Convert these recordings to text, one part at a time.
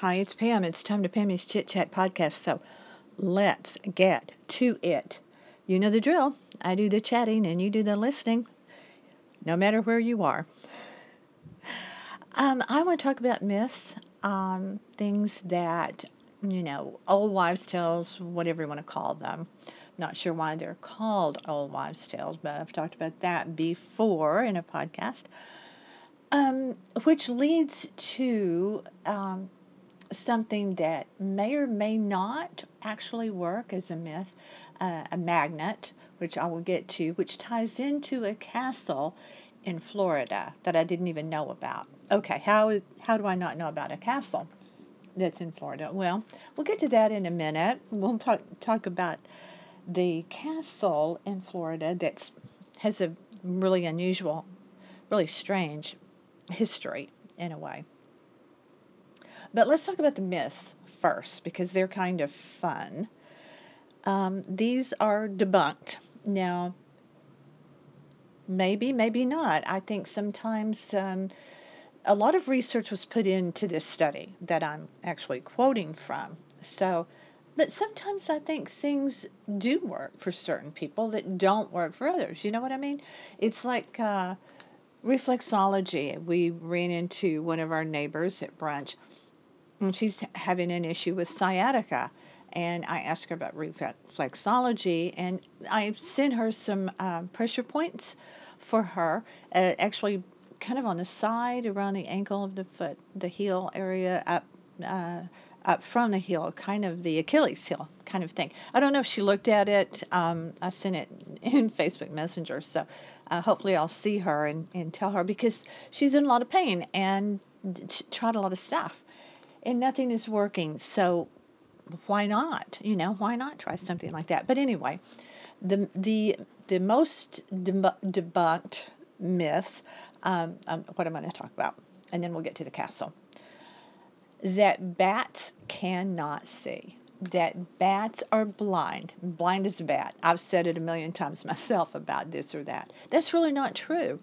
Hi, it's Pam. It's time to Pammy's Chit Chat podcast. So let's get to it. You know the drill. I do the chatting and you do the listening, no matter where you are. Um, I want to talk about myths, um, things that, you know, old wives' tales, whatever you want to call them. Not sure why they're called old wives' tales, but I've talked about that before in a podcast. Um, which leads to um, something that may or may not actually work as a myth, uh, a magnet, which I will get to, which ties into a castle in Florida that I didn't even know about. Okay, how how do I not know about a castle that's in Florida? Well, we'll get to that in a minute. We'll talk talk about the castle in Florida that's has a really unusual, really strange history in a way. But let's talk about the myths first because they're kind of fun. Um, these are debunked. Now, maybe, maybe not. I think sometimes um, a lot of research was put into this study that I'm actually quoting from. So, but sometimes I think things do work for certain people that don't work for others. You know what I mean? It's like uh, reflexology. We ran into one of our neighbors at brunch and she's having an issue with sciatica. And I asked her about reflexology, and I sent her some uh, pressure points for her, uh, actually kind of on the side around the ankle of the foot, the heel area up. Uh, up from the heel, kind of the Achilles heel kind of thing. I don't know if she looked at it. Um, I sent it in Facebook Messenger, so uh, hopefully I'll see her and, and tell her because she's in a lot of pain and tried a lot of stuff and nothing is working. So why not? You know, why not try something like that? But anyway, the the the most debunked myths, um, um, what I'm going to talk about, and then we'll get to the castle. That bats cannot see. That bats are blind. Blind as a bat. I've said it a million times myself about this or that. That's really not true.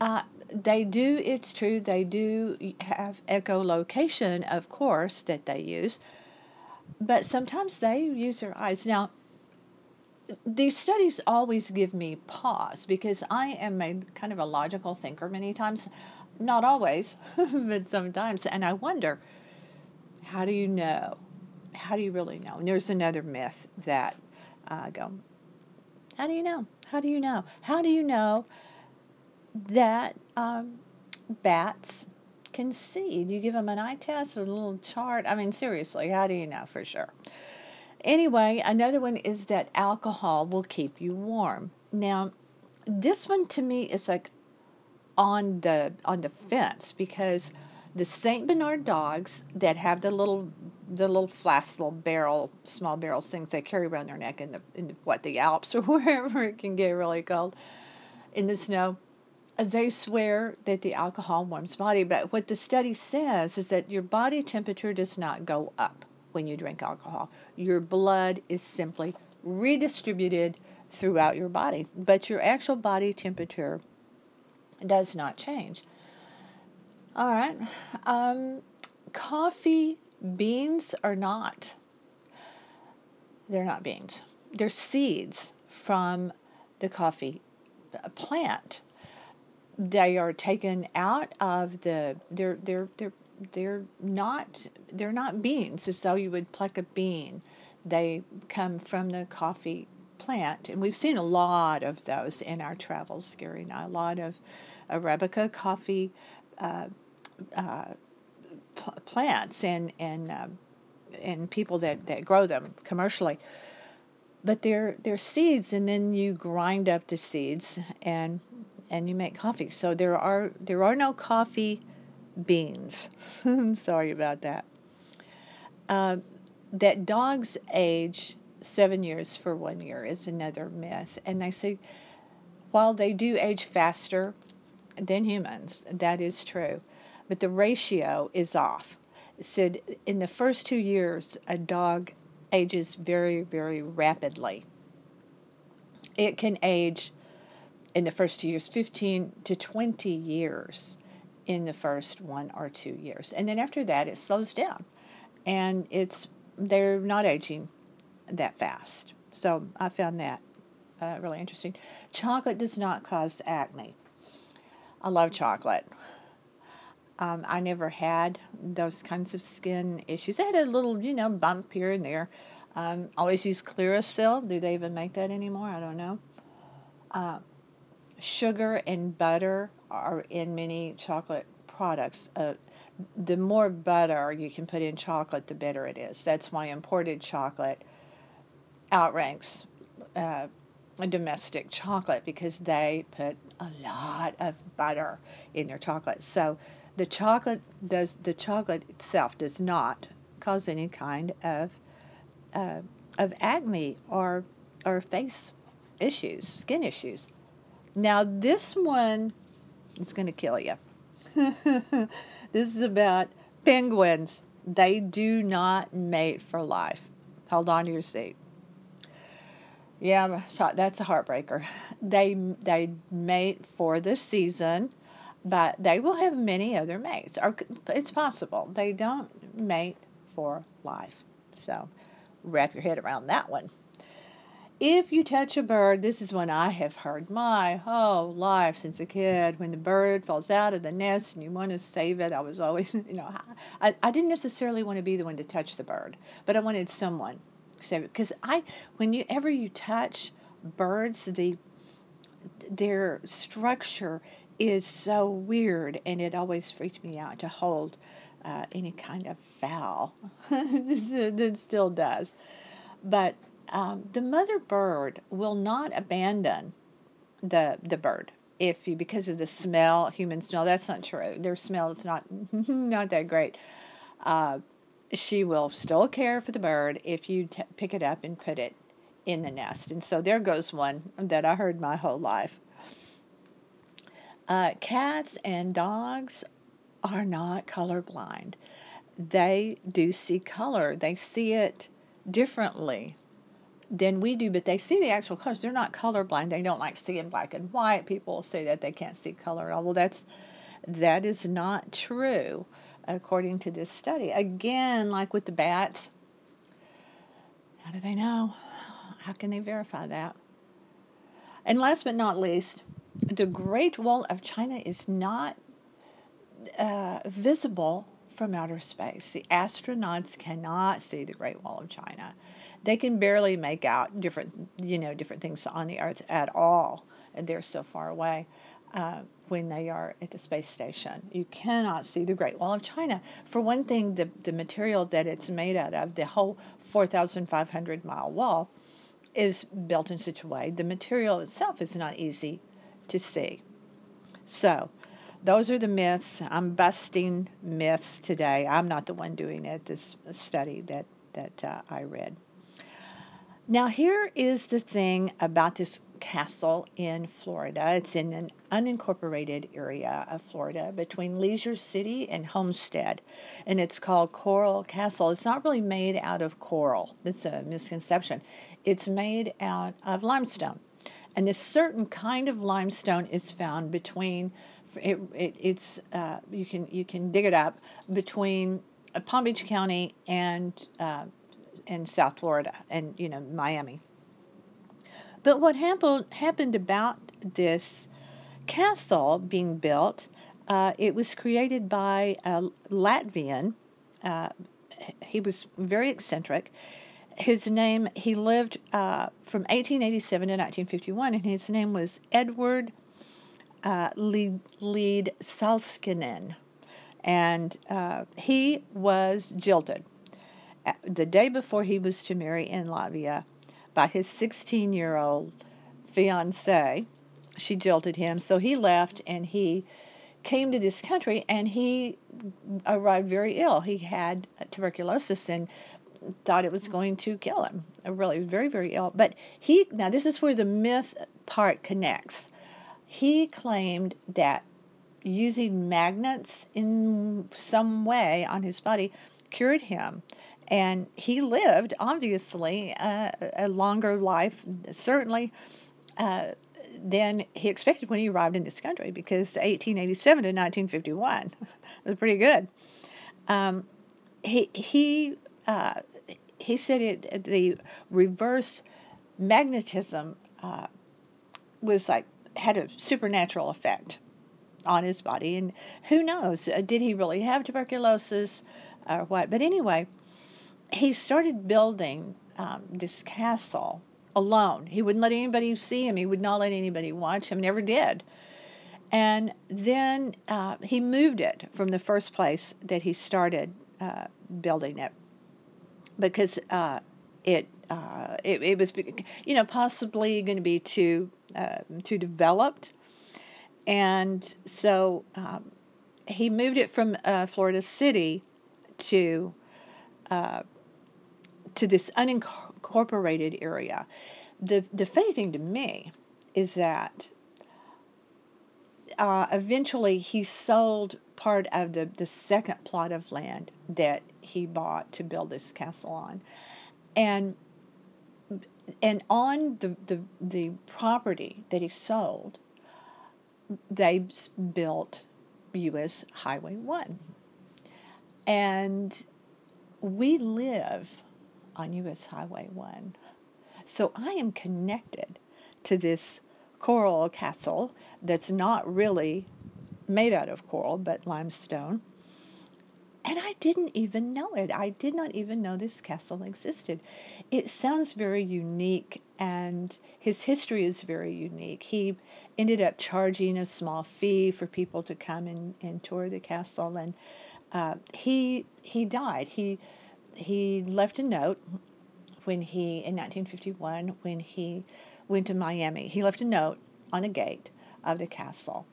Uh, they do, it's true, they do have echolocation, of course, that they use, but sometimes they use their eyes. Now, these studies always give me pause because I am a kind of a logical thinker many times, not always, but sometimes, and I wonder, how do you know? How do you really know? And there's another myth that I uh, go, how do you know? How do you know? How do you know that um, bats can see. Do you give them an eye test, or a little chart. I mean, seriously, how do you know for sure? Anyway, another one is that alcohol will keep you warm. Now, this one to me is like on the on the fence because the Saint Bernard dogs that have the little the little flask, little barrel, small barrel things they carry around their neck in the in the, what the Alps or wherever it can get really cold in the snow they swear that the alcohol warms body, but what the study says is that your body temperature does not go up when you drink alcohol. Your blood is simply redistributed throughout your body, but your actual body temperature does not change. All right. Um, coffee beans are not. They're not beans. They're seeds from the coffee plant they are taken out of the they're they're they're they're not they're not beans as though you would pluck a bean. They come from the coffee plant, and we've seen a lot of those in our travels, Gary and I. A lot of arabica coffee uh, uh, p- plants and and uh, and people that that grow them commercially. But they're they're seeds, and then you grind up the seeds and and you make coffee. So there are there are no coffee beans. I'm sorry about that. Uh, that dogs age seven years for one year is another myth, and they say while they do age faster than humans, that is true, but the ratio is off. Said in the first two years, a dog ages very, very rapidly. It can age in the first two years 15 to 20 years in the first one or two years. And then after that, it slows down. And it's they're not aging that fast. So I found that uh, really interesting. Chocolate does not cause acne. I love chocolate. Um, I never had those kinds of skin issues. I had a little, you know, bump here and there. Um, always use Clearasil. Do they even make that anymore? I don't know. Uh, sugar and butter are in many chocolate products. Uh, the more butter you can put in chocolate, the better it is. That's why imported chocolate outranks uh, domestic chocolate because they put a lot of butter in their chocolate. So the chocolate does the chocolate itself does not cause any kind of uh, of acne or or face issues, skin issues. Now this one is going to kill you. this is about penguins. They do not mate for life. Hold on to your seat. Yeah, that's a heartbreaker. They they mate for the season, but they will have many other mates. Or it's possible they don't mate for life. So wrap your head around that one. If you touch a bird, this is one I have heard my whole life since a kid. When the bird falls out of the nest and you want to save it, I was always, you know, I, I didn't necessarily want to be the one to touch the bird, but I wanted someone to save it. Because I, whenever you touch birds, the their structure is so weird, and it always freaks me out to hold uh, any kind of fowl. it still does. But um, the mother bird will not abandon the the bird if you because of the smell human smell that's not true. Their smell is not not that great. Uh, she will still care for the bird if you t- pick it up and put it in the nest. And so there goes one that i heard my whole life. Uh, cats and dogs are not colorblind. They do see color. They see it differently than we do, but they see the actual colors. They're not colorblind. They don't like seeing black and white. People say that they can't see color at all. Well, that's that is not true, according to this study. Again, like with the bats, how do they know? How can they verify that? And last but not least, the Great Wall of China is not uh, visible from outer space. The astronauts cannot see the Great Wall of China. They can barely make out different, you know, different things on the Earth at all, and they're so far away. Uh, when they are at the space station. You cannot see the Great Wall of China. For one thing, the, the material that it's made out of, the whole 4,500 mile wall, is built in such a way the material itself is not easy to see. So, those are the myths. I'm busting myths today. I'm not the one doing it. This study that that uh, I read. Now, here is the thing about this castle in Florida. It's in an unincorporated area of Florida between Leisure City and Homestead, and it's called Coral Castle. It's not really made out of coral, it's a misconception. It's made out of limestone, and this certain kind of limestone is found between. It, it, it's uh, you can you can dig it up between Palm Beach County and uh, in South Florida and you know Miami. But what happened happened about this castle being built? Uh, it was created by a Latvian. Uh, he was very eccentric. His name he lived uh, from 1887 to 1951, and his name was Edward uh, Lead, Salskinen, and uh, he was jilted the day before he was to marry in Latvia by his 16 year old fiance. She jilted him, so he left and he came to this country and he arrived very ill. He had tuberculosis and thought it was going to kill him. Really, very, very ill. But he, now this is where the myth part connects. He claimed that using magnets in some way on his body cured him and he lived obviously uh, a longer life certainly uh, than he expected when he arrived in this country because 1887 to 1951 was pretty good. Um, he he uh, he said it the reverse magnetism uh, was like had a supernatural effect on his body, and who knows? Uh, did he really have tuberculosis or what? But anyway, he started building um, this castle alone. He wouldn't let anybody see him. He would not let anybody watch him. Never did. And then uh, he moved it from the first place that he started uh, building it because uh, it, uh, it it was you know possibly going to be too uh, too developed, and so um, he moved it from uh, Florida City to to this unincorporated area. The the funny thing to me is that uh, eventually he sold part of the, the second plot of land that he bought to build this castle on. And and on the, the, the property that he sold, they built US Highway 1. And we live on US Highway 1. So I am connected to this coral castle that's not really made out of coral but limestone. And I didn't even know it. I did not even know this castle existed. It sounds very unique, and his history is very unique. He ended up charging a small fee for people to come and, and tour the castle, and uh, he he died. He he left a note when he in 1951 when he went to Miami. He left a note on a gate of the castle.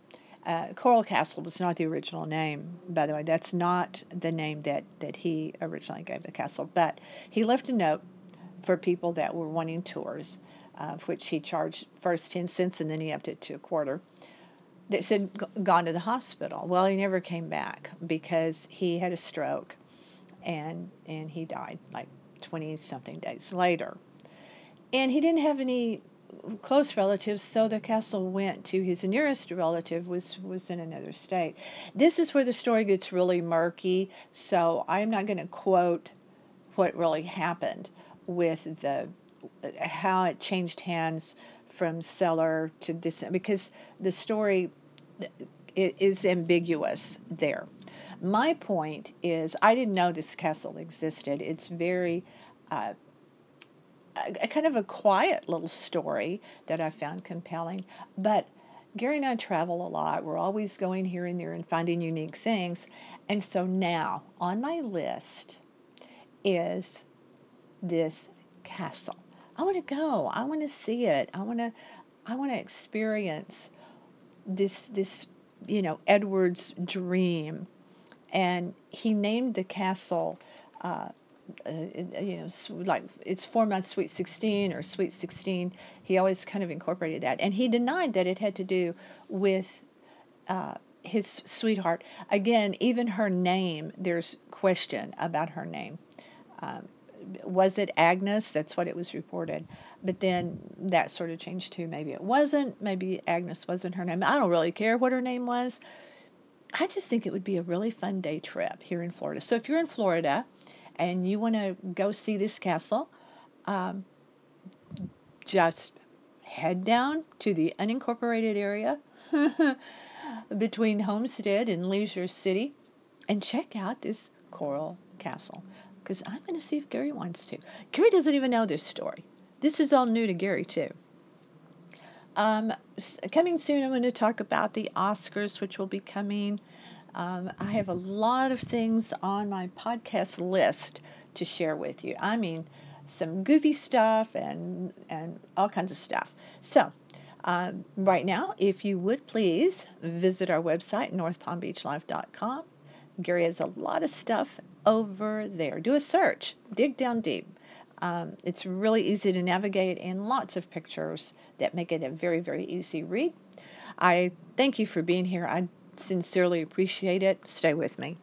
Uh, Coral Castle was not the original name, by the way. That's not the name that, that he originally gave the castle. But he left a note for people that were wanting tours, uh, which he charged first 10 cents and then he upped it to a quarter. That said, gone to the hospital. Well, he never came back because he had a stroke and and he died like 20 something days later. And he didn't have any close relatives, so the castle went to his nearest relative was was in another state. This is where the story gets really murky, so I'm not going to quote what really happened with the how it changed hands from seller to this because the story is ambiguous there. My point is, I didn't know this castle existed. It's very uh, a, a kind of a quiet little story that I found compelling. But Gary and I travel a lot. We're always going here and there and finding unique things. And so now on my list is this castle. I want to go. I want to see it. I want to I want to experience this this you know Edward's dream. And he named the castle uh, uh, you know, like it's format Sweet 16 or Sweet 16. He always kind of incorporated that, and he denied that it had to do with uh, his sweetheart. Again, even her name, there's question about her name. Um, was it Agnes? That's what it was reported. But then that sort of changed too. Maybe it wasn't. Maybe Agnes wasn't her name. I don't really care what her name was. I just think it would be a really fun day trip here in Florida. So if you're in Florida and you want to go see this castle, um, just head down to the unincorporated area between Homestead and Leisure City and check out this coral castle. Because I'm going to see if Gary wants to. Gary doesn't even know this story. This is all new to Gary, too. Um, coming soon, I'm going to talk about the Oscars, which will be coming um, I have a lot of things on my podcast list to share with you. I mean, some goofy stuff and and all kinds of stuff. So. Um, right now, if you would please visit our website, northpalmbeachlife.com. Gary has a lot of stuff over there. Do a search, dig down deep. Um, it's really easy to navigate and lots of pictures that make it a very, very easy read. I thank you for being here. I sincerely appreciate it. Stay with me.